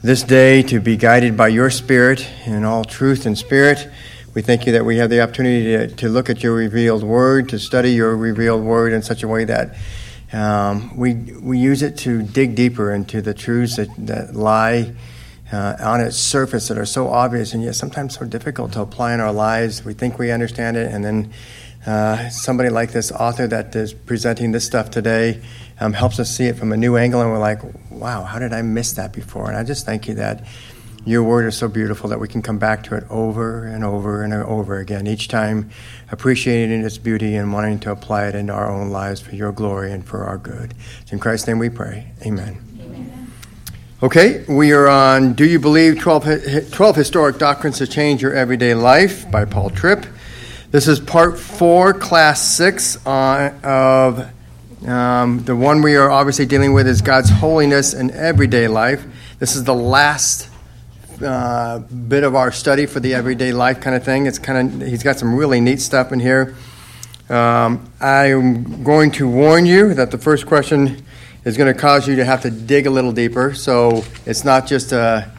this day to be guided by your Spirit in all truth and spirit. We thank you that we have the opportunity to, to look at your revealed word, to study your revealed word in such a way that um, we, we use it to dig deeper into the truths that, that lie uh, on its surface that are so obvious and yet sometimes so difficult to apply in our lives. We think we understand it, and then uh, somebody like this author that is presenting this stuff today um, helps us see it from a new angle, and we're like, wow, how did I miss that before? And I just thank you that your word is so beautiful that we can come back to it over and over and over again, each time appreciating its beauty and wanting to apply it into our own lives for your glory and for our good. It's in Christ's name we pray. Amen. Okay, we are on Do You Believe 12, 12 Historic Doctrines to Change Your Everyday Life by Paul Tripp. This is part four, class six on, of um, the one we are obviously dealing with is God's holiness in everyday life. This is the last uh, bit of our study for the everyday life kind of thing. It's kind of he's got some really neat stuff in here. Um, I'm going to warn you that the first question is going to cause you to have to dig a little deeper. So it's not just a, uh,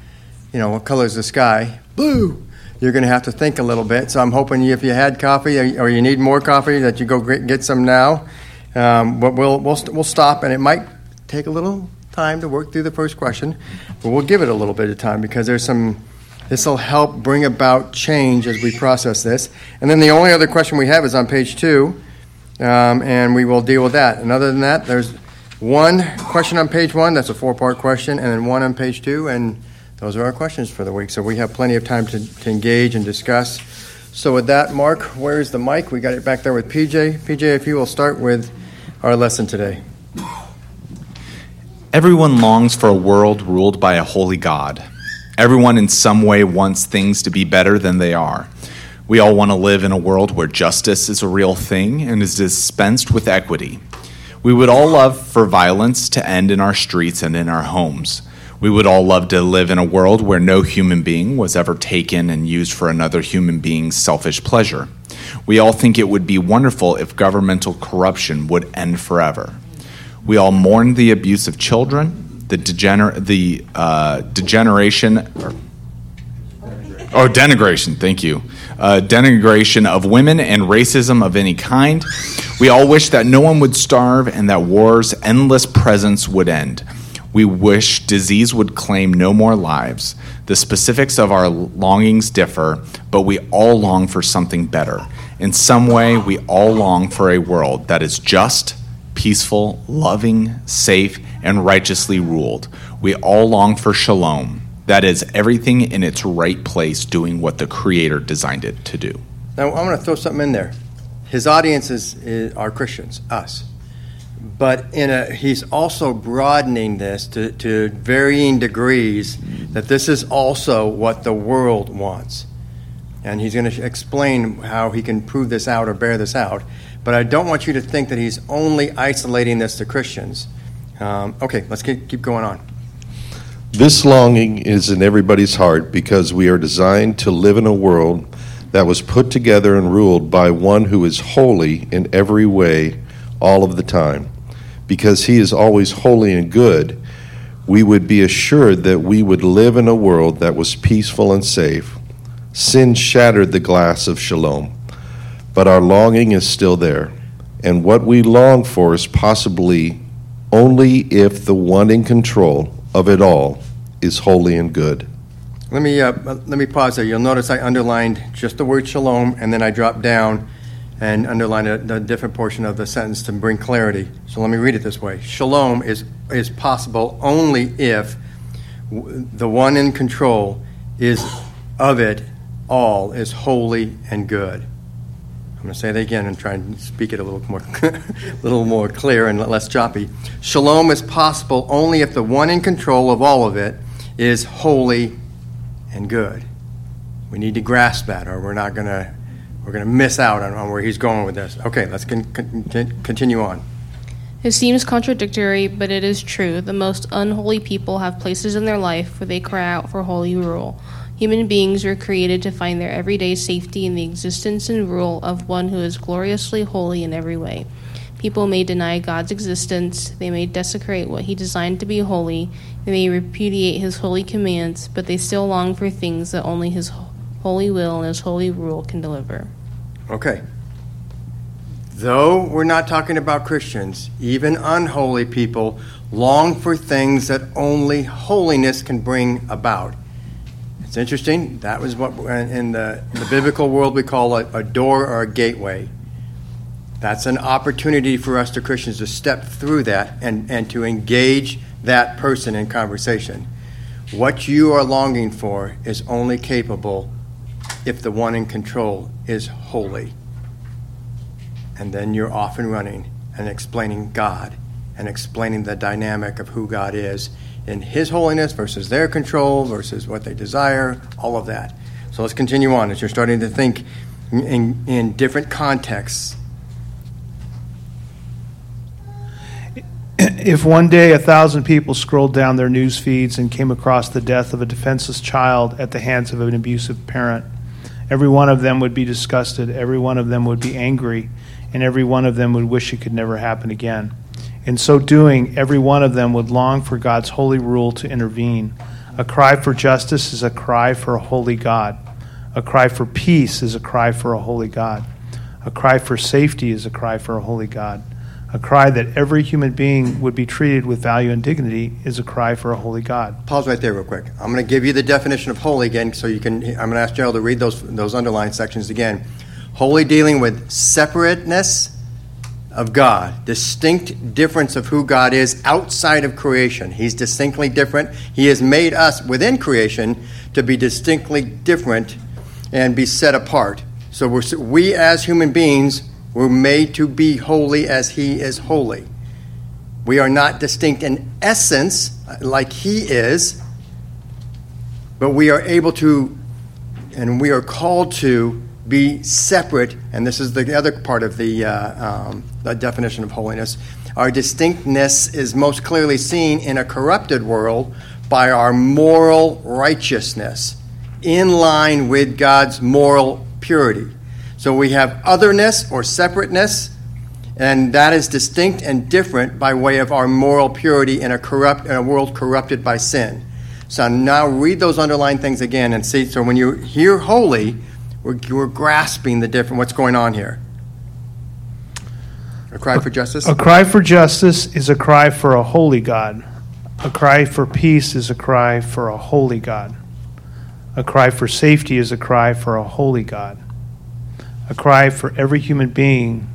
you know, what color is the sky? Blue. You're going to have to think a little bit. So I'm hoping if you had coffee or you need more coffee, that you go get some now. Um, but we'll, we'll, we'll stop, and it might take a little time to work through the first question, but we'll give it a little bit of time because there's some. This will help bring about change as we process this. And then the only other question we have is on page two, um, and we will deal with that. And other than that, there's one question on page one, that's a four part question, and then one on page two, and those are our questions for the week. So we have plenty of time to, to engage and discuss. So, with that, Mark, where's the mic? We got it back there with PJ. PJ, if you will start with our lesson today. Everyone longs for a world ruled by a holy God. Everyone, in some way, wants things to be better than they are. We all want to live in a world where justice is a real thing and is dispensed with equity. We would all love for violence to end in our streets and in our homes. We would all love to live in a world where no human being was ever taken and used for another human being's selfish pleasure. We all think it would be wonderful if governmental corruption would end forever. We all mourn the abuse of children, the, degener- the uh, degeneration, or, oh, denigration, thank you, uh, denigration of women and racism of any kind. We all wish that no one would starve and that war's endless presence would end. We wish disease would claim no more lives. The specifics of our longings differ, but we all long for something better. In some way, we all long for a world that is just, peaceful, loving, safe, and righteously ruled. We all long for shalom, that is, everything in its right place doing what the Creator designed it to do. Now, I'm going to throw something in there. His audience is, is, are Christians, us. But in a, he's also broadening this to, to varying degrees that this is also what the world wants. And he's going to explain how he can prove this out or bear this out. But I don't want you to think that he's only isolating this to Christians. Um, okay, let's keep, keep going on. This longing is in everybody's heart because we are designed to live in a world that was put together and ruled by one who is holy in every way all of the time. Because he is always holy and good, we would be assured that we would live in a world that was peaceful and safe. Sin shattered the glass of shalom, but our longing is still there. And what we long for is possibly only if the one in control of it all is holy and good. Let me, uh, let me pause there. You'll notice I underlined just the word shalom, and then I dropped down and underlined a, a different portion of the sentence to bring clarity. So let me read it this way Shalom is, is possible only if the one in control is of it all is holy and good. I'm going to say that again and try and speak it a little more, a little more clear and less choppy. Shalom is possible only if the one in control of all of it is holy and good. We need to grasp that, or we're not going to we're going to miss out on, on, where he's going with this. Okay, let's con- con- continue on. It seems contradictory, but it is true. The most unholy people have places in their life where they cry out for holy rule. Human beings were created to find their everyday safety in the existence and rule of one who is gloriously holy in every way. People may deny God's existence, they may desecrate what He designed to be holy, they may repudiate His holy commands, but they still long for things that only His holy will and His holy rule can deliver. Okay. Though we're not talking about Christians, even unholy people long for things that only holiness can bring about. It's interesting. That was what in the, in the biblical world we call a, a door or a gateway. That's an opportunity for us, the Christians, to step through that and, and to engage that person in conversation. What you are longing for is only capable if the one in control is holy. And then you're off and running and explaining God and explaining the dynamic of who God is in His holiness versus their control versus what they desire, all of that. So let's continue on as you're starting to think in, in different contexts if one day a thousand people scrolled down their news feeds and came across the death of a defenseless child at the hands of an abusive parent, every one of them would be disgusted, every one of them would be angry, and every one of them would wish it could never happen again. In so doing, every one of them would long for God's holy rule to intervene. A cry for justice is a cry for a holy God. A cry for peace is a cry for a holy God. A cry for safety is a cry for a holy God. A cry that every human being would be treated with value and dignity is a cry for a holy God. Pause right there, real quick. I'm going to give you the definition of holy again, so you can. I'm going to ask Gerald to read those those underlined sections again. Holy dealing with separateness of God, distinct difference of who God is outside of creation. He's distinctly different. He has made us within creation to be distinctly different and be set apart. So we're, we as human beings we're made to be holy as He is holy. We are not distinct in essence uh, like He is, but we are able to, and we are called to be separate. And this is the other part of the, uh, um, the definition of holiness. Our distinctness is most clearly seen in a corrupted world by our moral righteousness in line with God's moral purity. So we have otherness or separateness, and that is distinct and different by way of our moral purity in a corrupt in a world corrupted by sin. So now read those underlined things again and see. So when you hear holy, we're, we're grasping the different what's going on here. A cry for justice. A cry for justice is a cry for a holy God. A cry for peace is a cry for a holy God. A cry for safety is a cry for a holy God a cry for every human being,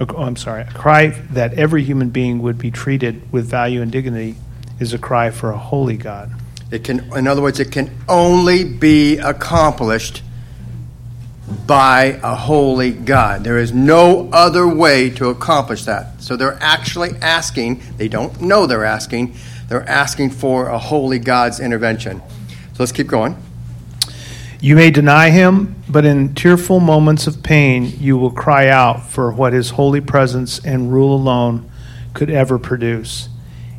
oh, I'm sorry, a cry that every human being would be treated with value and dignity is a cry for a holy God. It can, in other words, it can only be accomplished by a holy God. There is no other way to accomplish that. So they're actually asking, they don't know they're asking, they're asking for a holy God's intervention. So let's keep going. You may deny him, but in tearful moments of pain, you will cry out for what his holy presence and rule alone could ever produce.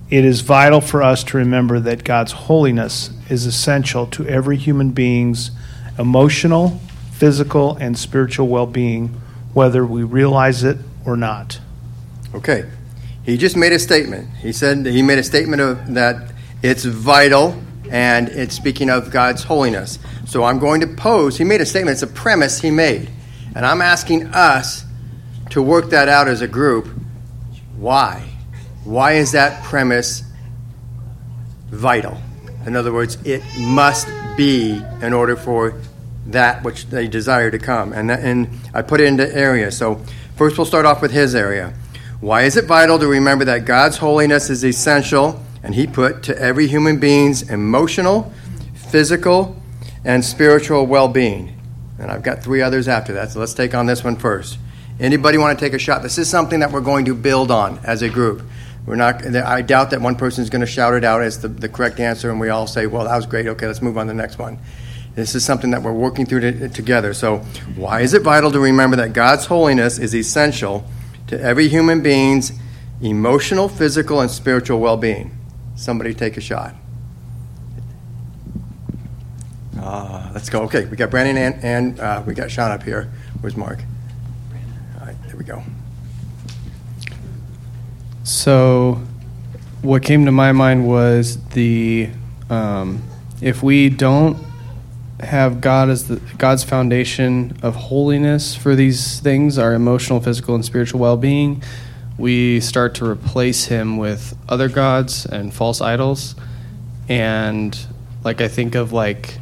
It is vital for us to remember that God's holiness is essential to every human being's emotional, physical, and spiritual well being, whether we realize it or not. Okay. He just made a statement. He said that he made a statement of that it's vital and it's speaking of God's holiness. So I'm going to pose, he made a statement, it's a premise he made. And I'm asking us to work that out as a group. Why? Why is that premise vital? In other words, it must be in order for that which they desire to come. And, and I put it into areas. So first we'll start off with his area. Why is it vital to remember that God's holiness is essential and he put to every human being's emotional, physical, and spiritual well-being. And I've got three others after that, so let's take on this one first. Anybody want to take a shot? This is something that we're going to build on as a group. We're not. I doubt that one person is going to shout it out as the, the correct answer, and we all say, "Well, that was great. Okay, let's move on to the next one." This is something that we're working through to, together. So, why is it vital to remember that God's holiness is essential to every human being's emotional, physical, and spiritual well-being? Somebody take a shot. Uh, let's go. Okay, we got Brandon and, and uh, we got Sean up here. Where's Mark? All right, there we go. So, what came to my mind was the um, if we don't have God as the God's foundation of holiness for these things, our emotional, physical, and spiritual well-being, we start to replace Him with other gods and false idols, and like I think of like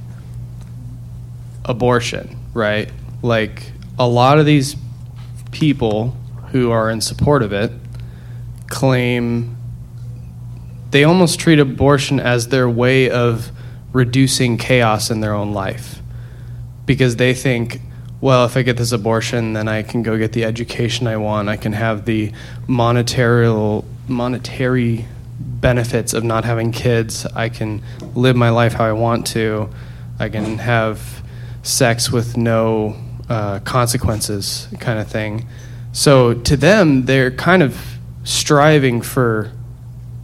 abortion, right? Like a lot of these people who are in support of it claim they almost treat abortion as their way of reducing chaos in their own life. Because they think well if i get this abortion then i can go get the education i want. I can have the monetary monetary benefits of not having kids. I can live my life how i want to. I can have sex with no uh, consequences kind of thing. So to them they're kind of striving for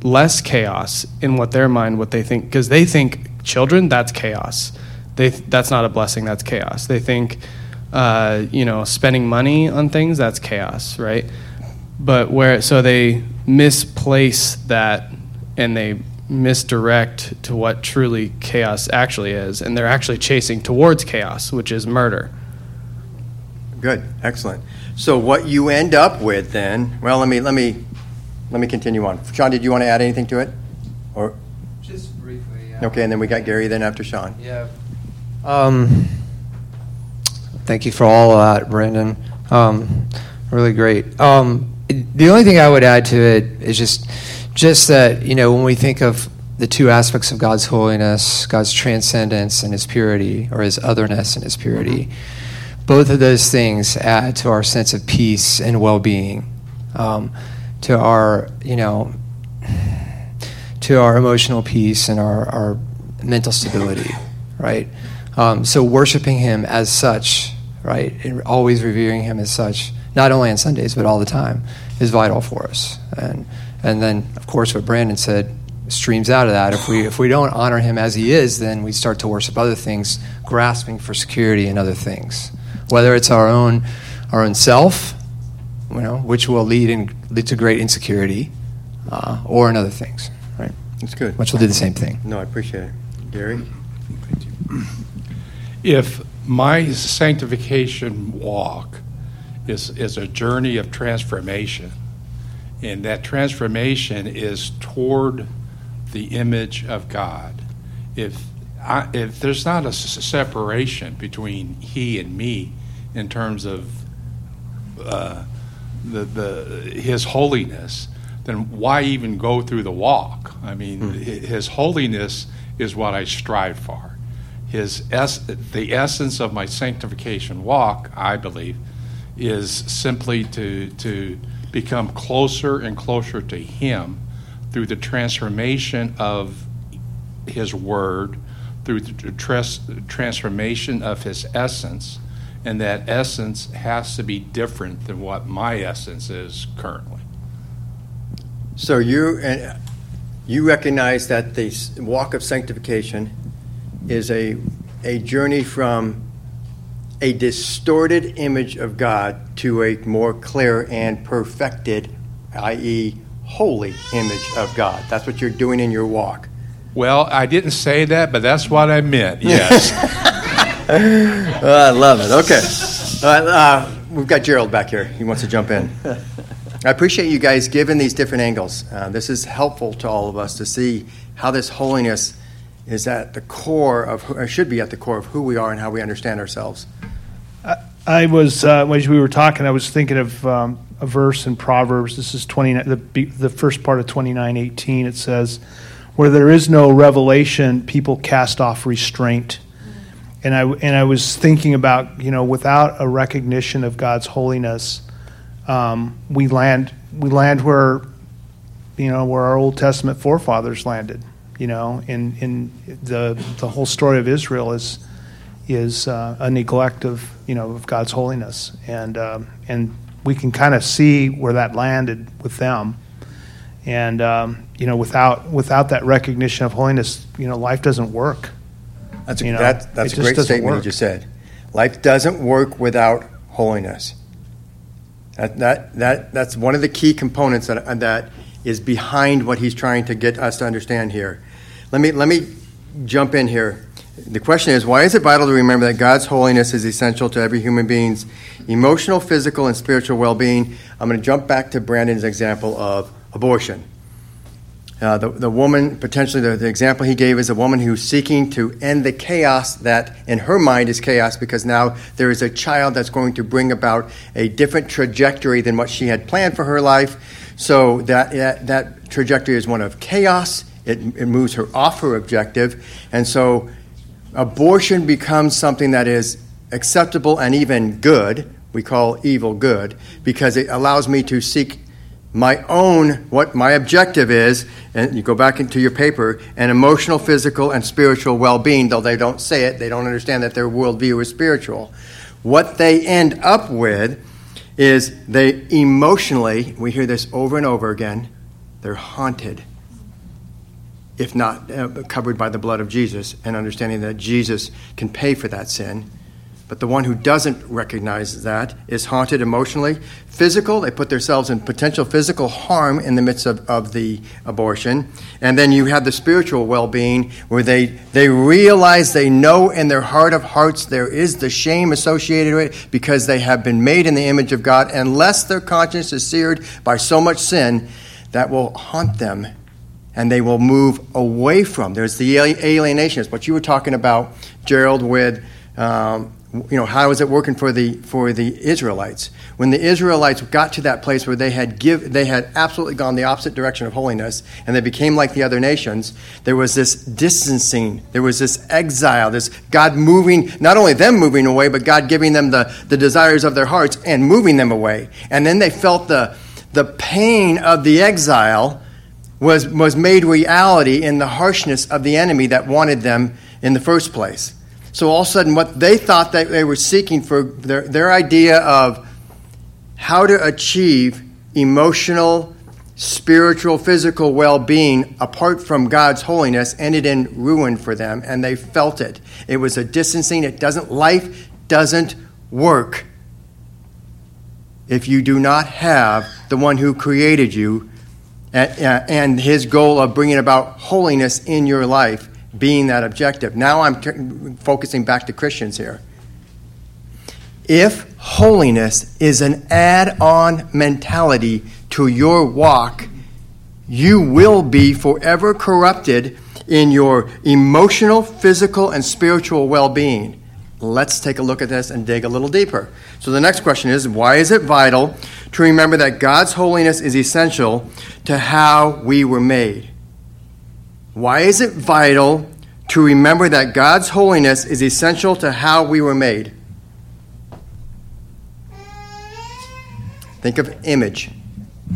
less chaos in what their mind what they think because they think children that's chaos they that's not a blessing that's chaos they think uh, you know spending money on things that's chaos right but where so they misplace that and they misdirect to what truly chaos actually is and they're actually chasing towards chaos which is murder Good, excellent. So what you end up with then? Well, let me let me let me continue on. Sean, did you want to add anything to it? Or. Yeah. okay, and then we got Gary. Then after Sean. Yeah. Um, thank you for all of that, Brandon. Um, really great. Um, the only thing I would add to it is just, just that you know when we think of the two aspects of God's holiness, God's transcendence and His purity, or His otherness and His purity, both of those things add to our sense of peace and well-being, um, to our you know, to our emotional peace and our, our mental stability, right? Um, so worshiping Him as such, right, and always revering Him as such, not only on Sundays but all the time, is vital for us. And and then, of course, what Brandon said streams out of that. If we if we don't honor Him as He is, then we start to worship other things, grasping for security in other things, whether it's our own our own self, you know, which will lead in, lead to great insecurity, uh, or in other things? That's good. Which will do the same thing. No, I appreciate it, Gary. if my sanctification walk is, is a journey of transformation, and that transformation is toward the image of God, if, I, if there's not a s- separation between He and me in terms of uh, the, the, His holiness, then why even go through the walk? I mean, hmm. hi- His holiness is what I strive for his es- the essence of my sanctification walk, I believe, is simply to to become closer and closer to Him through the transformation of His Word, through the trans- transformation of His essence, and that essence has to be different than what my essence is currently. So you and you recognize that the walk of sanctification is a a journey from a distorted image of God to a more clear and perfected, i.e., holy image of God. That's what you're doing in your walk. Well, I didn't say that, but that's what I meant. Yes. Oh, I love it. Okay. All right, uh, we've got Gerald back here. He wants to jump in. I appreciate you guys giving these different angles. Uh, this is helpful to all of us to see how this holiness is at the core of, who, or should be at the core of who we are and how we understand ourselves. I was, uh, as we were talking, I was thinking of um, a verse in Proverbs. This is 29, the, the first part of 29:18. It says, "Where there is no revelation, people cast off restraint." And I and I was thinking about, you know, without a recognition of God's holiness, um, we land we land where, you know, where our Old Testament forefathers landed. You know, in in the the whole story of Israel is is uh, a neglect of you know of God's holiness, and um, and we can kind of see where that landed with them, and um, you know without without that recognition of holiness, you know life doesn't work. That's a, You know, that, that's a great statement you just said. Life doesn't work without holiness. That, that, that, that's one of the key components that, that is behind what he's trying to get us to understand here. Let me, let me jump in here. The question is why is it vital to remember that God's holiness is essential to every human being's emotional, physical, and spiritual well being? I'm going to jump back to Brandon's example of abortion. Uh, the, the woman, potentially, the, the example he gave is a woman who's seeking to end the chaos that in her mind is chaos because now there is a child that's going to bring about a different trajectory than what she had planned for her life. So that, that, that trajectory is one of chaos. It, it moves her off her objective. And so abortion becomes something that is acceptable and even good. We call evil good because it allows me to seek my own, what my objective is, and you go back into your paper, an emotional, physical, and spiritual well being, though they don't say it, they don't understand that their worldview is spiritual. What they end up with is they emotionally, we hear this over and over again, they're haunted, if not uh, covered by the blood of Jesus, and understanding that Jesus can pay for that sin. But the one who doesn't recognize that is haunted emotionally. Physical, they put themselves in potential physical harm in the midst of, of the abortion. And then you have the spiritual well being where they, they realize they know in their heart of hearts there is the shame associated with it because they have been made in the image of God. Unless their conscience is seared by so much sin, that will haunt them and they will move away from. There's the alienation. It's what you were talking about, Gerald, with. Um, you know how is it working for the for the Israelites? When the Israelites got to that place where they had give they had absolutely gone the opposite direction of holiness and they became like the other nations there was this distancing there was this exile this God moving not only them moving away but God giving them the the desires of their hearts and moving them away. And then they felt the the pain of the exile was was made reality in the harshness of the enemy that wanted them in the first place so all of a sudden, what they thought that they were seeking for their, their idea of how to achieve emotional, spiritual, physical well being apart from God's holiness ended in ruin for them, and they felt it. It was a distancing. It doesn't, life doesn't work if you do not have the one who created you and his goal of bringing about holiness in your life being that objective. Now I'm t- focusing back to Christians here. If holiness is an add on mentality to your walk, you will be forever corrupted in your emotional, physical, and spiritual well being. Let's take a look at this and dig a little deeper. So, the next question is why is it vital to remember that God's holiness is essential to how we were made? Why is it vital to remember that God's holiness is essential to how we were made? Think of image.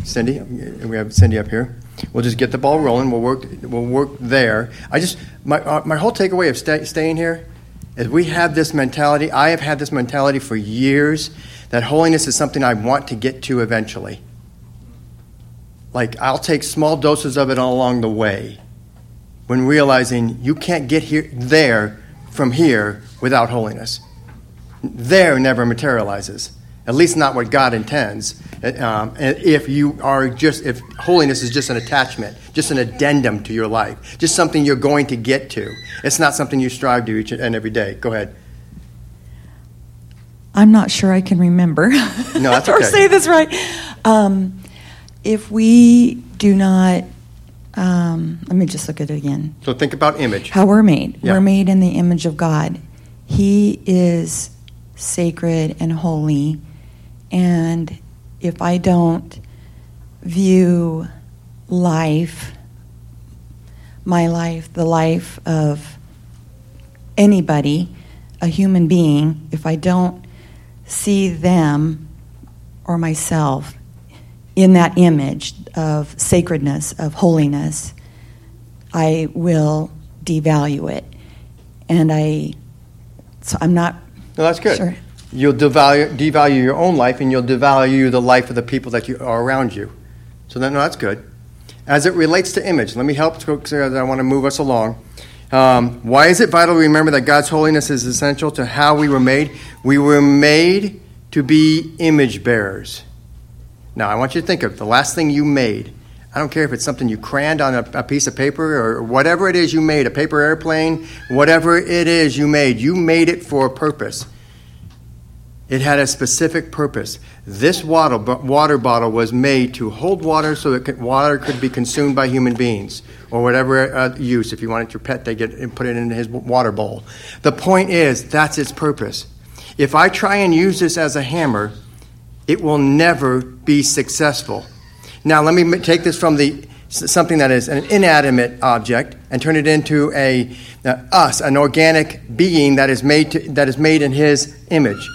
Cindy, we have Cindy up here. We'll just get the ball rolling. We'll work. We'll work there. I just my uh, my whole takeaway of stay, staying here is we have this mentality. I have had this mentality for years that holiness is something I want to get to eventually. Like I'll take small doses of it along the way when realizing you can't get here there from here without holiness. There never materializes, at least not what God intends. Um, if you are just if holiness is just an attachment, just an addendum to your life, just something you're going to get to. It's not something you strive to each and every day. Go ahead. I'm not sure I can remember. No, that's okay. or say this right. Um, if we do not um, let me just look at it again. So think about image. How we're made. Yeah. We're made in the image of God. He is sacred and holy. And if I don't view life, my life, the life of anybody, a human being, if I don't see them or myself in that image of sacredness, of holiness, I will devalue it. And I, so I'm not. No, that's good. Sure. You'll devalue, devalue your own life and you'll devalue the life of the people that you are around you. So that, no, that's good. As it relates to image, let me help because I want to move us along. Um, why is it vital to remember that God's holiness is essential to how we were made? We were made to be image bearers. Now, I want you to think of the last thing you made I don't care if it's something you crayoned on a, a, piece of paper or whatever it is you made, a paper airplane, whatever it is you made, you made it for a purpose. It had a specific purpose. This water, water bottle was made to hold water so that water could be consumed by human beings or whatever uh, use. If you wanted your pet, they get and put it in his water bowl. The point is, that's its purpose. If I try and use this as a hammer, it will never be successful. Now, let me take this from the something that is an inanimate object and turn it into a uh, us, an organic being that is made to, that is made in His image.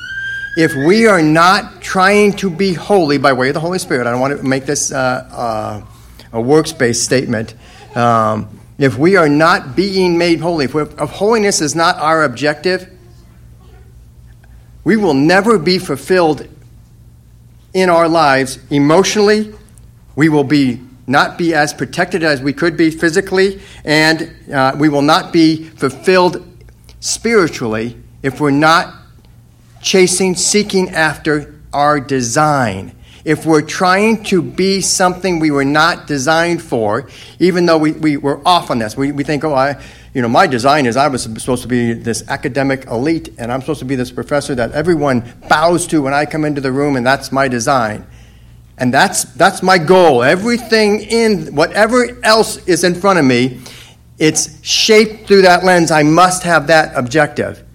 If we are not trying to be holy by way of the Holy Spirit, I don't want to make this uh, uh, a works-based statement. Um, if we are not being made holy, if, if holiness is not our objective, we will never be fulfilled in our lives emotionally. We will be not be as protected as we could be physically, and uh, we will not be fulfilled spiritually if we're not chasing, seeking after our design. If we're trying to be something we were not designed for, even though we, we were off on this, we, we think, oh, I, you know, my design is I was supposed to be this academic elite, and I'm supposed to be this professor that everyone bows to when I come into the room, and that's my design. And that's, that's my goal. Everything in, whatever else is in front of me, it's shaped through that lens. I must have that objective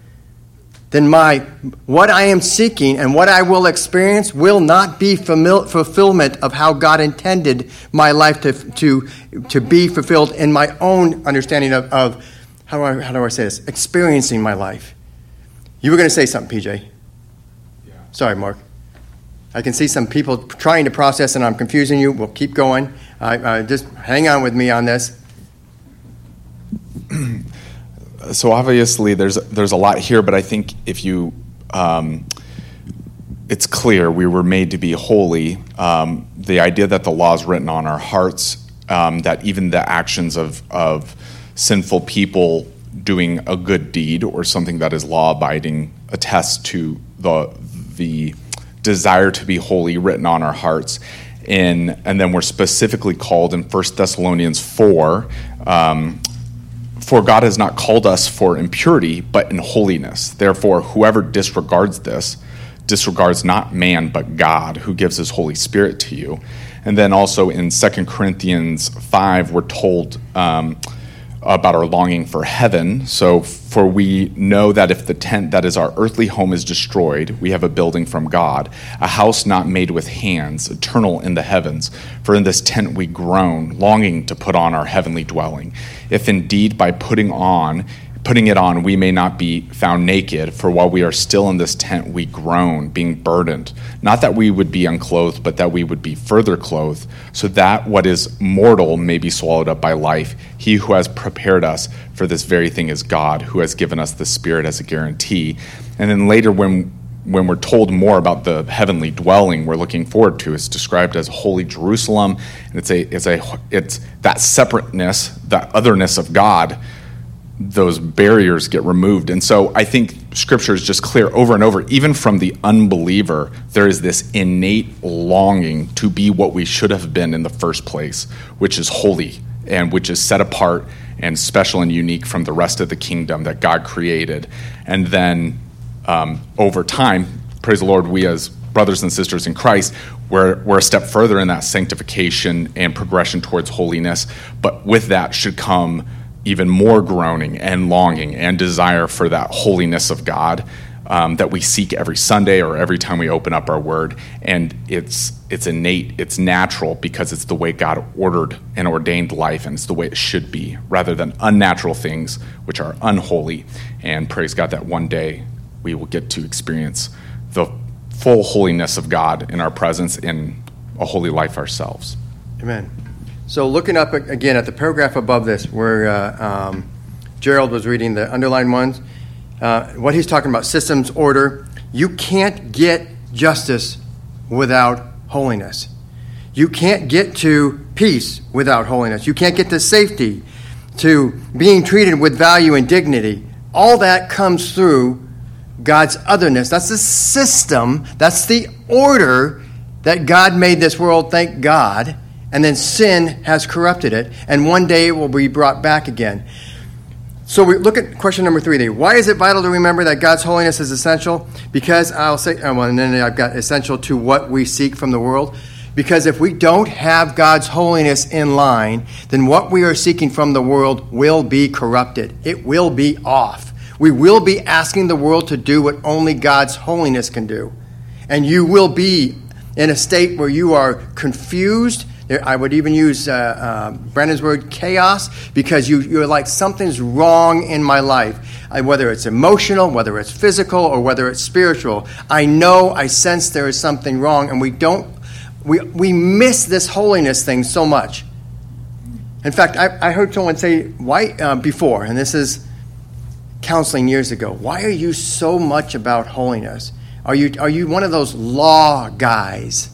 then my what I am seeking and what I will experience will not be famil- fulfillment of how God intended my life to, to, to be fulfilled in my own understanding of, of how, do I, how do I say this? Experiencing my life. You were going to say something, PJ. Yeah. Sorry, Mark. I can see some people trying to process, and I'm confusing you. We'll keep going. Uh, just hang on with me on this. so obviously there's there's a lot here, but I think if you um, it's clear we were made to be holy. Um, the idea that the law is written on our hearts, um, that even the actions of of sinful people doing a good deed or something that is law abiding attests to the the desire to be holy written on our hearts. In, and then we're specifically called in 1 Thessalonians 4 um, for God has not called us for impurity, but in holiness. Therefore, whoever disregards this disregards not man, but God, who gives his Holy Spirit to you. And then also in 2 Corinthians 5, we're told um, about our longing for heaven. So, for we know that if the tent that is our earthly home is destroyed, we have a building from God, a house not made with hands, eternal in the heavens. For in this tent we groan, longing to put on our heavenly dwelling. If indeed by putting on putting it on, we may not be found naked, for while we are still in this tent, we groan, being burdened. Not that we would be unclothed, but that we would be further clothed, so that what is mortal may be swallowed up by life. He who has prepared us for this very thing is God, who has given us the Spirit as a guarantee. And then later, when when we're told more about the heavenly dwelling we're looking forward to, it's described as holy Jerusalem, and it's a it's a it's that separateness, that otherness of God those barriers get removed. And so I think scripture is just clear over and over, even from the unbeliever, there is this innate longing to be what we should have been in the first place, which is holy and which is set apart and special and unique from the rest of the kingdom that God created. And then um, over time, praise the Lord, we as brothers and sisters in Christ, we're, we're a step further in that sanctification and progression towards holiness. But with that should come even more groaning and longing and desire for that holiness of God um, that we seek every Sunday or every time we open up our Word. And it's it's innate, it's natural because it's the way God ordered and ordained life, and it's the way it should be, rather than unnatural things which are unholy. And praise God that one day we will get to experience the full holiness of God in our presence in a holy life ourselves. Amen. So, looking up again at the paragraph above this, where uh, um, Gerald was reading the underlined ones, uh, what he's talking about systems, order. You can't get justice without holiness. You can't get to peace without holiness. You can't get to safety, to being treated with value and dignity. All that comes through God's otherness. That's the system, that's the order that God made this world, thank God and then sin has corrupted it, and one day it will be brought back again. So we look at question number three. Why is it vital to remember that God's holiness is essential? Because I'll say, uh, well, and then I've got essential to what we seek from the world. Because if we don't have God's holiness in line, then what we are seeking from the world will be corrupted. It will be off. We will be asking the world to do what only God's holiness can do. And you will be in a state where you are confused. I would even use uh, uh, Brandon's word chaos because you, you're like something's wrong in my life. I, whether it's emotional, whether it's physical, or whether it's spiritual, I know, I sense there is something wrong, and we don't, we, we miss this holiness thing so much. In fact, I, I heard someone say, why, uh, before, and this is counseling years ago, why are you so much about holiness? Are you, are you one of those law guys?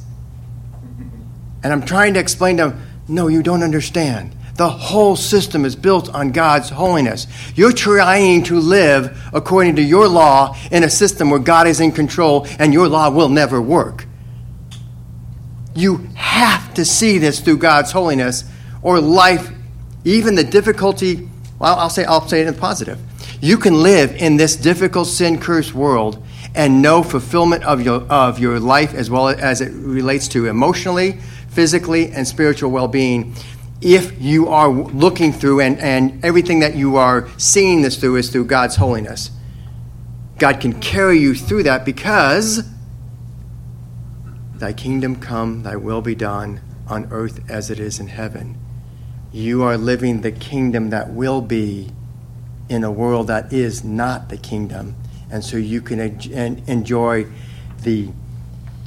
And I'm trying to explain to them, no, you don't understand. The whole system is built on God's holiness. You're trying to live according to your law in a system where God is in control and your law will never work. You have to see this through God's holiness, or life, even the difficulty, well, I'll say, I'll say it in the positive. You can live in this difficult, sin cursed world and know fulfillment of your, of your life as well as it relates to emotionally, physically, and spiritual well being if you are looking through and, and everything that you are seeing this through is through God's holiness. God can carry you through that because thy kingdom come, thy will be done on earth as it is in heaven. You are living the kingdom that will be in a world that is not the kingdom and so you can enjoy the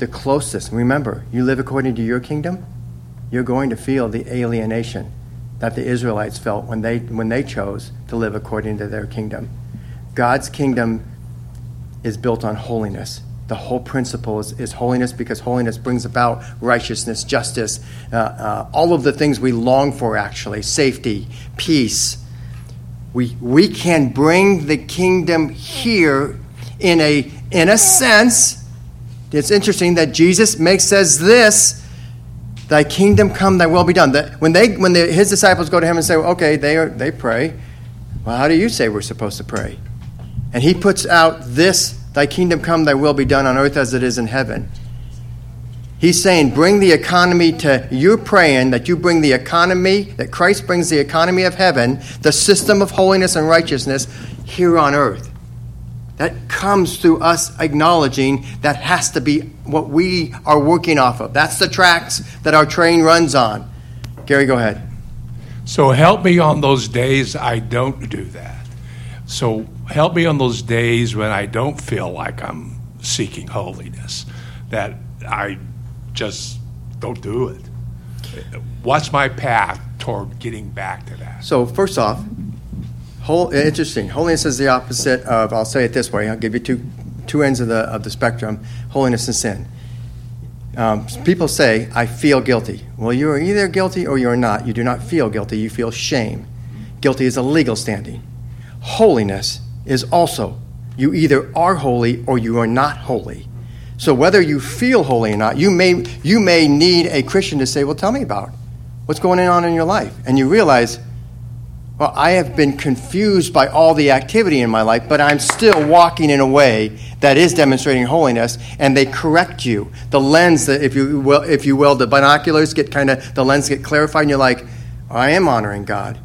the closest. Remember, you live according to your kingdom. You're going to feel the alienation that the Israelites felt when they when they chose to live according to their kingdom. God's kingdom is built on holiness. The whole principle is, is holiness because holiness brings about righteousness, justice, uh, uh, all of the things we long for, actually safety, peace, we, we can bring the kingdom here in a, in a sense. It's interesting that Jesus makes says this Thy kingdom come, thy will be done. That when they when the, his disciples go to him and say, okay, they are, they pray. Well, how do you say we're supposed to pray? And he puts out this, thy kingdom come, thy will be done on earth as it is in heaven. He's saying, bring the economy to, you're praying that you bring the economy, that Christ brings the economy of heaven, the system of holiness and righteousness here on earth. That comes through us acknowledging that has to be what we are working off of. That's the tracks that our train runs on. Gary, go ahead. So help me on those days I don't do that. So help me on those days when I don't feel like I'm seeking holiness, that I just don't do it. What's my path toward getting back to that? So, first off, whole, interesting. Holiness is the opposite of, I'll say it this way, I'll give you two, two ends of the, of the spectrum holiness and sin. Um, people say, I feel guilty. Well, you are either guilty or you're not. You do not feel guilty, you feel shame. Guilty is a legal standing. Holiness is also, you either are holy or you are not holy. So whether you feel holy or not, you may, you may need a Christian to say, Well, tell me about what's going on in your life. And you realize, Well, I have been confused by all the activity in my life, but I'm still walking in a way that is demonstrating holiness, and they correct you. The lens, that if you will, if you will the binoculars get kind of, the lens get clarified, and you're like, I am honoring God.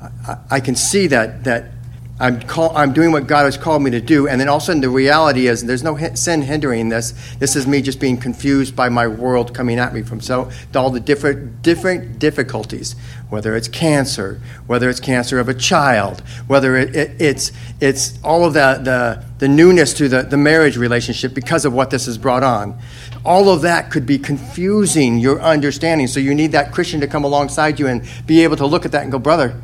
I, I can see that, that I'm, call, I'm doing what God has called me to do. And then all of a sudden, the reality is there's no sin hindering this. This is me just being confused by my world coming at me from so all the different, different difficulties, whether it's cancer, whether it's cancer of a child, whether it, it, it's, it's all of the, the, the newness to the, the marriage relationship because of what this has brought on. All of that could be confusing your understanding. So you need that Christian to come alongside you and be able to look at that and go, brother,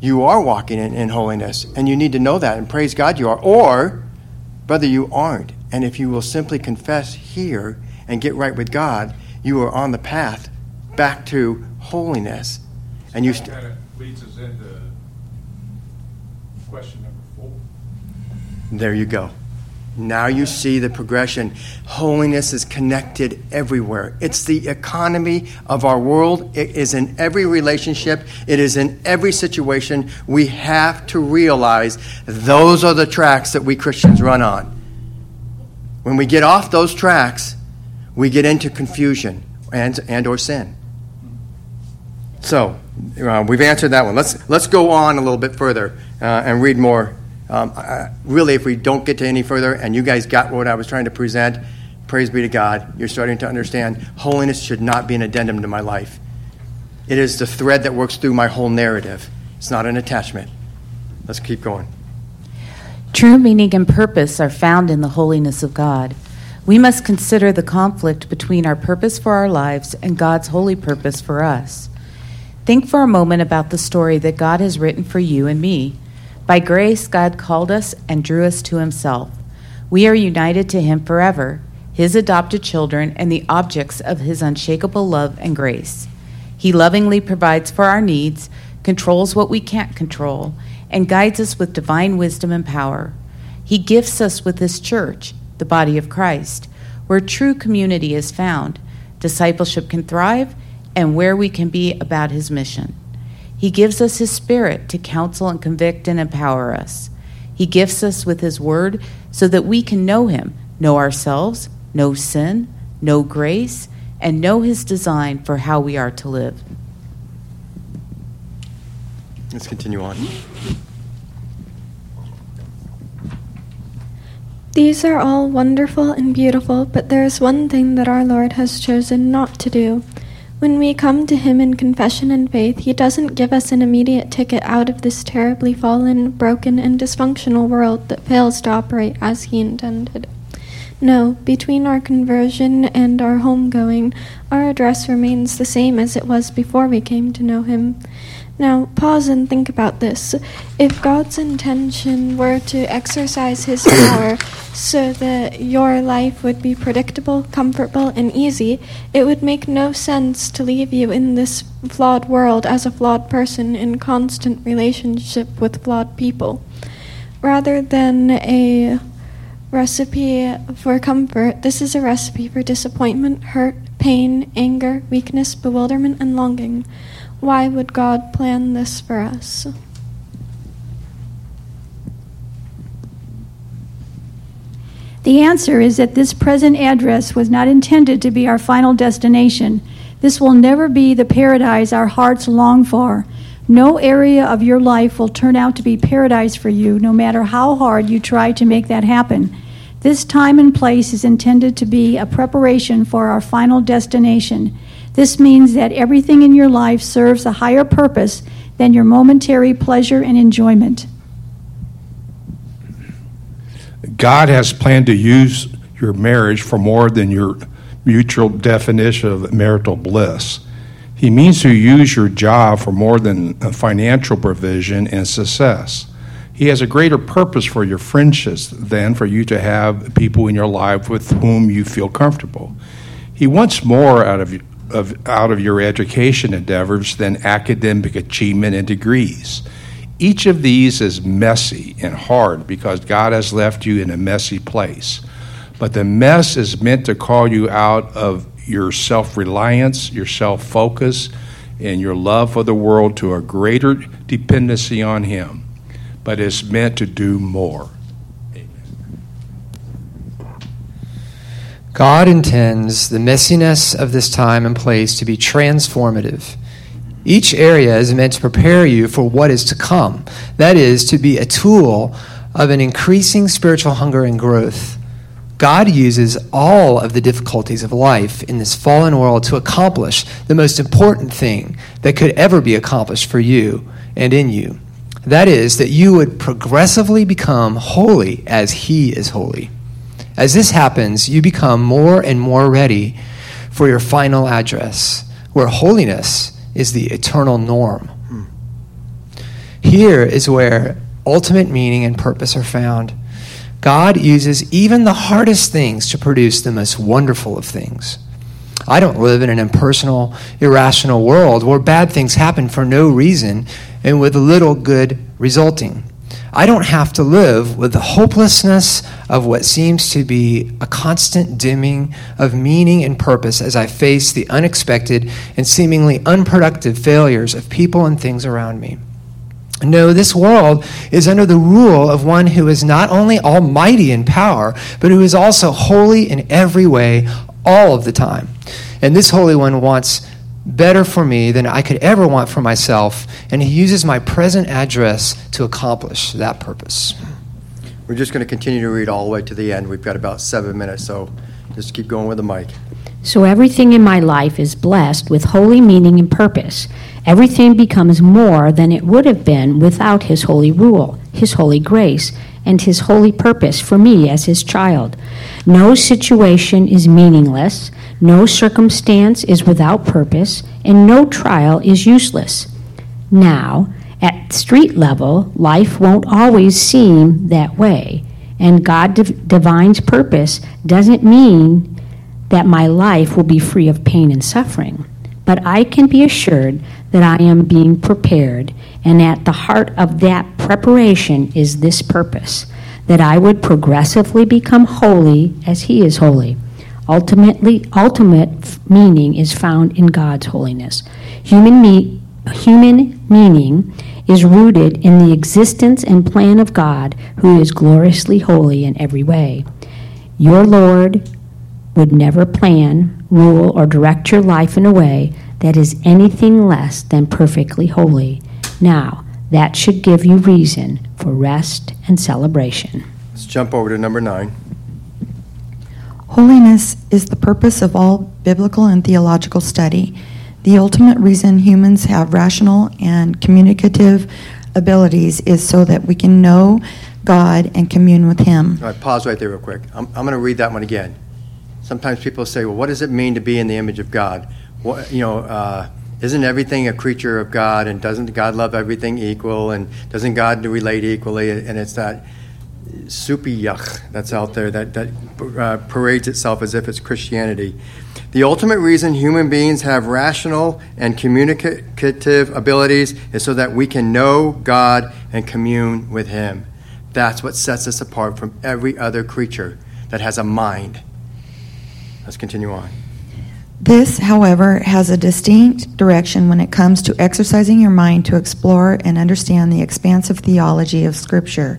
you are walking in, in holiness, and you need to know that and praise God you are. Or, brother, you aren't. And if you will simply confess here and get right with God, you are on the path back to holiness. And you st- kind of leads us into question number four. There you go. Now you see the progression. Holiness is connected everywhere. It's the economy of our world. It is in every relationship, it is in every situation. We have to realize those are the tracks that we Christians run on. When we get off those tracks, we get into confusion and, and or sin. So, uh, we've answered that one. Let's, let's go on a little bit further uh, and read more um, I, really, if we don't get to any further and you guys got what I was trying to present, praise be to God, you're starting to understand holiness should not be an addendum to my life. It is the thread that works through my whole narrative, it's not an attachment. Let's keep going. True meaning and purpose are found in the holiness of God. We must consider the conflict between our purpose for our lives and God's holy purpose for us. Think for a moment about the story that God has written for you and me. By grace, God called us and drew us to Himself. We are united to Him forever, His adopted children and the objects of His unshakable love and grace. He lovingly provides for our needs, controls what we can't control, and guides us with divine wisdom and power. He gifts us with His church, the body of Christ, where true community is found, discipleship can thrive, and where we can be about His mission. He gives us His Spirit to counsel and convict and empower us. He gifts us with His Word so that we can know Him, know ourselves, know sin, know grace, and know His design for how we are to live. Let's continue on. These are all wonderful and beautiful, but there is one thing that our Lord has chosen not to do. When we come to Him in confession and faith, He doesn't give us an immediate ticket out of this terribly fallen, broken, and dysfunctional world that fails to operate as He intended. No, between our conversion and our homegoing, our address remains the same as it was before we came to know Him. Now, pause and think about this. If God's intention were to exercise His power so that your life would be predictable, comfortable, and easy, it would make no sense to leave you in this flawed world as a flawed person in constant relationship with flawed people. Rather than a recipe for comfort, this is a recipe for disappointment, hurt, pain, anger, weakness, bewilderment, and longing. Why would God plan this for us? The answer is that this present address was not intended to be our final destination. This will never be the paradise our hearts long for. No area of your life will turn out to be paradise for you, no matter how hard you try to make that happen. This time and place is intended to be a preparation for our final destination. This means that everything in your life serves a higher purpose than your momentary pleasure and enjoyment. God has planned to use your marriage for more than your mutual definition of marital bliss. He means to use your job for more than financial provision and success. He has a greater purpose for your friendships than for you to have people in your life with whom you feel comfortable. He wants more out of of, out of your education endeavors than academic achievement and degrees. Each of these is messy and hard because God has left you in a messy place. But the mess is meant to call you out of your self reliance, your self focus, and your love for the world to a greater dependency on Him. But it's meant to do more. God intends the messiness of this time and place to be transformative. Each area is meant to prepare you for what is to come. That is, to be a tool of an increasing spiritual hunger and growth. God uses all of the difficulties of life in this fallen world to accomplish the most important thing that could ever be accomplished for you and in you. That is, that you would progressively become holy as He is holy. As this happens, you become more and more ready for your final address, where holiness is the eternal norm. Here is where ultimate meaning and purpose are found. God uses even the hardest things to produce the most wonderful of things. I don't live in an impersonal, irrational world where bad things happen for no reason and with little good resulting. I don't have to live with the hopelessness of what seems to be a constant dimming of meaning and purpose as I face the unexpected and seemingly unproductive failures of people and things around me. No, this world is under the rule of one who is not only almighty in power, but who is also holy in every way, all of the time. And this Holy One wants better for me than I could ever want for myself, and He uses my present address to accomplish that purpose. We're just going to continue to read all the way to the end. We've got about seven minutes, so just keep going with the mic. So everything in my life is blessed with holy meaning and purpose. Everything becomes more than it would have been without His holy rule, His holy grace, and His holy purpose for me as His child. No situation is meaningless, no circumstance is without purpose, and no trial is useless. Now, at street level, life won't always seem that way, and God div- divine's purpose doesn't mean that my life will be free of pain and suffering. But I can be assured that I am being prepared, and at the heart of that preparation is this purpose that I would progressively become holy as He is holy. Ultimately, ultimate meaning is found in God's holiness. Human, me, human meaning is rooted in the existence and plan of God, who is gloriously holy in every way. Your Lord would never plan, rule, or direct your life in a way that is anything less than perfectly holy. Now, that should give you reason for rest and celebration. Let's jump over to number nine. Holiness is the purpose of all biblical and theological study. The ultimate reason humans have rational and communicative abilities is so that we can know God and commune with Him. All right, pause right there, real quick. I'm, I'm going to read that one again. Sometimes people say, well, what does it mean to be in the image of God? What, you know, uh, isn't everything a creature of God and doesn't God love everything equal and doesn't God relate equally? And it's that soupy yuck that's out there that, that uh, parades itself as if it's Christianity. The ultimate reason human beings have rational and communicative abilities is so that we can know God and commune with Him. That's what sets us apart from every other creature that has a mind. Let's continue on. This, however, has a distinct direction when it comes to exercising your mind to explore and understand the expansive theology of Scripture.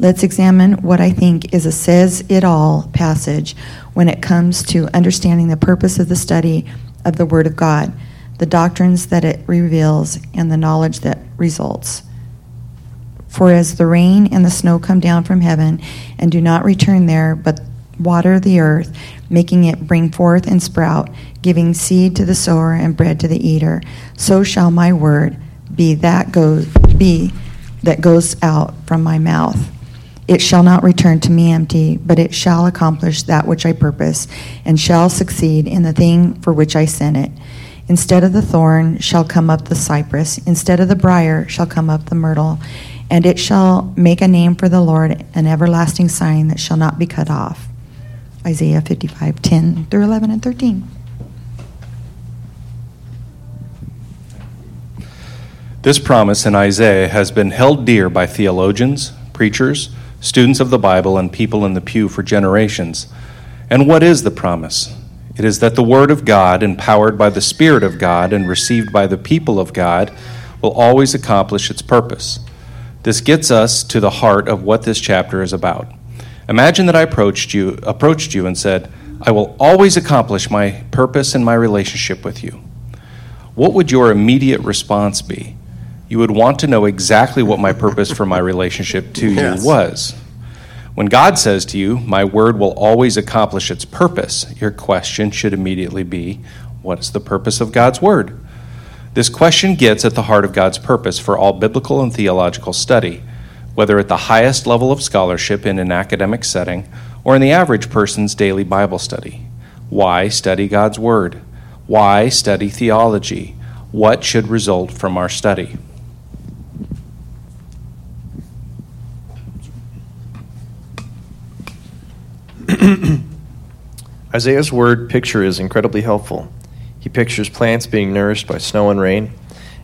Let's examine what I think is a says it all passage when it comes to understanding the purpose of the study of the Word of God, the doctrines that it reveals, and the knowledge that results. For as the rain and the snow come down from heaven and do not return there, but water the earth, making it bring forth and sprout, giving seed to the sower and bread to the eater, so shall my word be that goes be that goes out from my mouth. It shall not return to me empty, but it shall accomplish that which I purpose, and shall succeed in the thing for which I sent it. Instead of the thorn shall come up the cypress, instead of the brier shall come up the myrtle, and it shall make a name for the Lord, an everlasting sign that shall not be cut off. Isaiah 55, 10 through 11 and 13. This promise in Isaiah has been held dear by theologians, preachers, students of the Bible, and people in the pew for generations. And what is the promise? It is that the Word of God, empowered by the Spirit of God and received by the people of God, will always accomplish its purpose. This gets us to the heart of what this chapter is about. Imagine that I approached you, approached you and said, I will always accomplish my purpose in my relationship with you. What would your immediate response be? You would want to know exactly what my purpose for my relationship to Yes. you was. When God says to you, My word will always accomplish its purpose, your question should immediately be, What is the purpose of God's word? This question gets at the heart of God's purpose for all biblical and theological study, whether at the highest level of scholarship in an academic setting or in the average person's daily Bible study. Why study God's Word? Why study theology? What should result from our study? Isaiah's word picture is incredibly helpful. He pictures plants being nourished by snow and rain,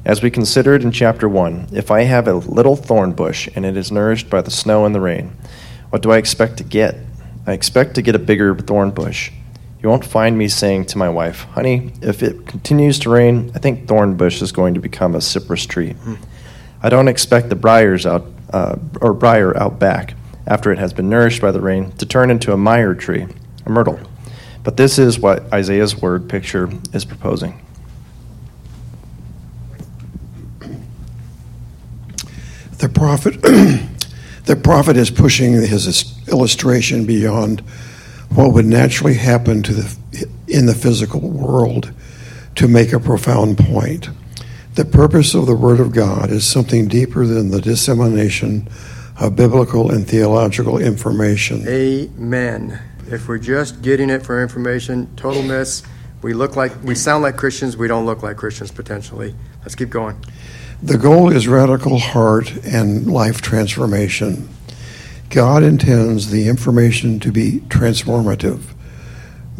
As we considered in chapter 1, if I have a little thorn bush and it is nourished by the snow and the rain, what do I expect to get? I expect to get a bigger thorn bush. You won't find me saying to my wife, Honey, if it continues to rain, I think thorn bush is going to become a cypress tree. I don't expect the briars out uh, or briar out back after it has been nourished by the rain to turn into a myrtle tree, a myrtle. But this is what Isaiah's word picture is proposing. The prophet, the prophet is pushing his illustration beyond what would naturally happen to the in the physical world to make a profound point. The purpose of the Word of God is something deeper than the dissemination of biblical and theological information. Amen. If we're just getting it for information, total miss. We look like we sound like Christians. We don't look like Christians potentially. Let's keep going. The goal is radical heart and life transformation. God intends the information to be transformative.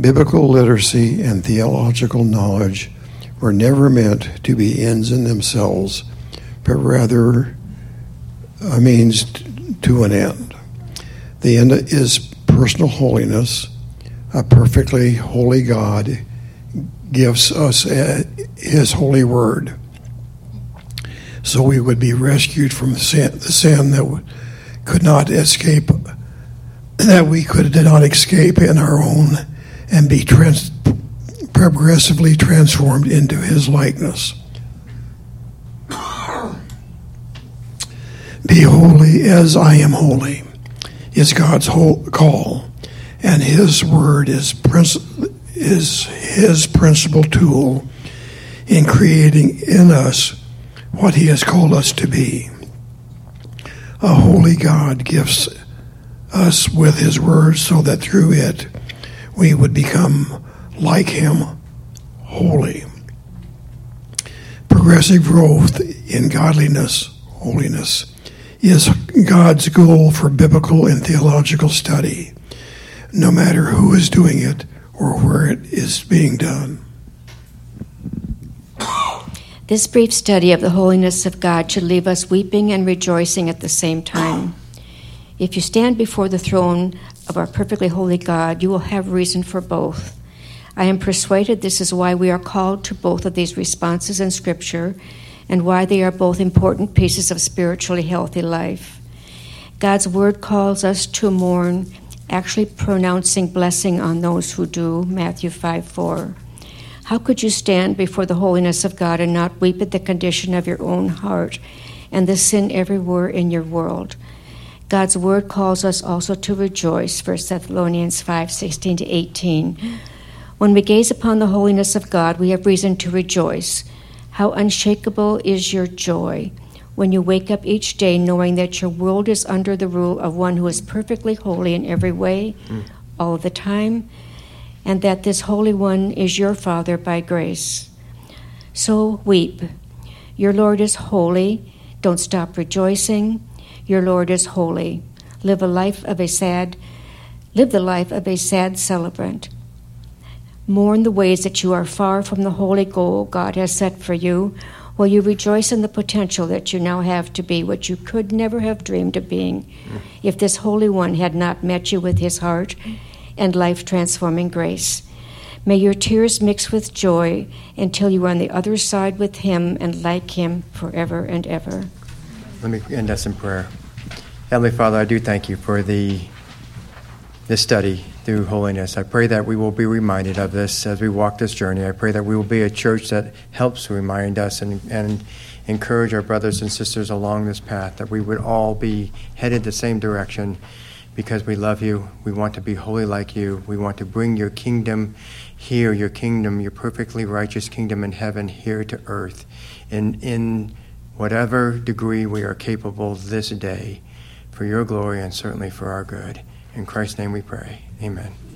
Biblical literacy and theological knowledge were never meant to be ends in themselves, but rather a means to an end. The end is personal holiness. A perfectly holy God gives us a, His holy word, so we would be rescued from the sin, the sin that could not escape, that we could did not escape in our own, and be trans, progressively transformed into His likeness. Be holy as I am holy is God's call, and His word is is His principal tool in creating in us what He has called us to be. A holy God gives us with His word so that through it we would become like Him, holy. Progressive growth in godliness, holiness is God's goal for biblical and theological study, no matter who is doing it or where it is being done. This brief study of the holiness of God should leave us weeping and rejoicing at the same time. If you stand before the throne of our perfectly holy God, you will have reason for both. I am persuaded this is why we are called to both of these responses in Scripture and why they are both important pieces of spiritually healthy life. God's word calls us to mourn, actually pronouncing blessing on those who do, Matthew 5 4. How could you stand before the holiness of God and not weep at the condition of your own heart and the sin everywhere in your world? God's word calls us also to rejoice, 1 Thessalonians 5 16 to 18. When we gaze upon the holiness of God, we have reason to rejoice. How unshakable is your joy when you wake up each day knowing that your world is under the rule of one who is perfectly holy in every way, mm. all the time, and that this Holy One is your Father by grace. So weep. Your Lord is holy. Don't stop rejoicing. Your Lord is holy. Live a life of a sad, live the life of a sad celebrant. Mourn the ways that you are far from the holy goal God has set for you, while you rejoice in the potential that you now have to be what you could never have dreamed of being mm. if this Holy One had not met you with his heart and life transforming grace. May your tears mix with joy until you are on the other side with him and like him forever and ever. Let me end us in prayer. Heavenly Father, I do thank you for the this study through holiness. I pray that we will be reminded of this as we walk this journey. I pray that we will be a church that helps remind us and, and encourage our brothers and sisters along this path, that we would all be headed the same direction because we love you. We want to be holy like you. We want to bring your kingdom here, your kingdom, your perfectly righteous kingdom in heaven here to earth in, in whatever degree we are capable this day for your glory and certainly for our good. In Christ's name we pray. Amen.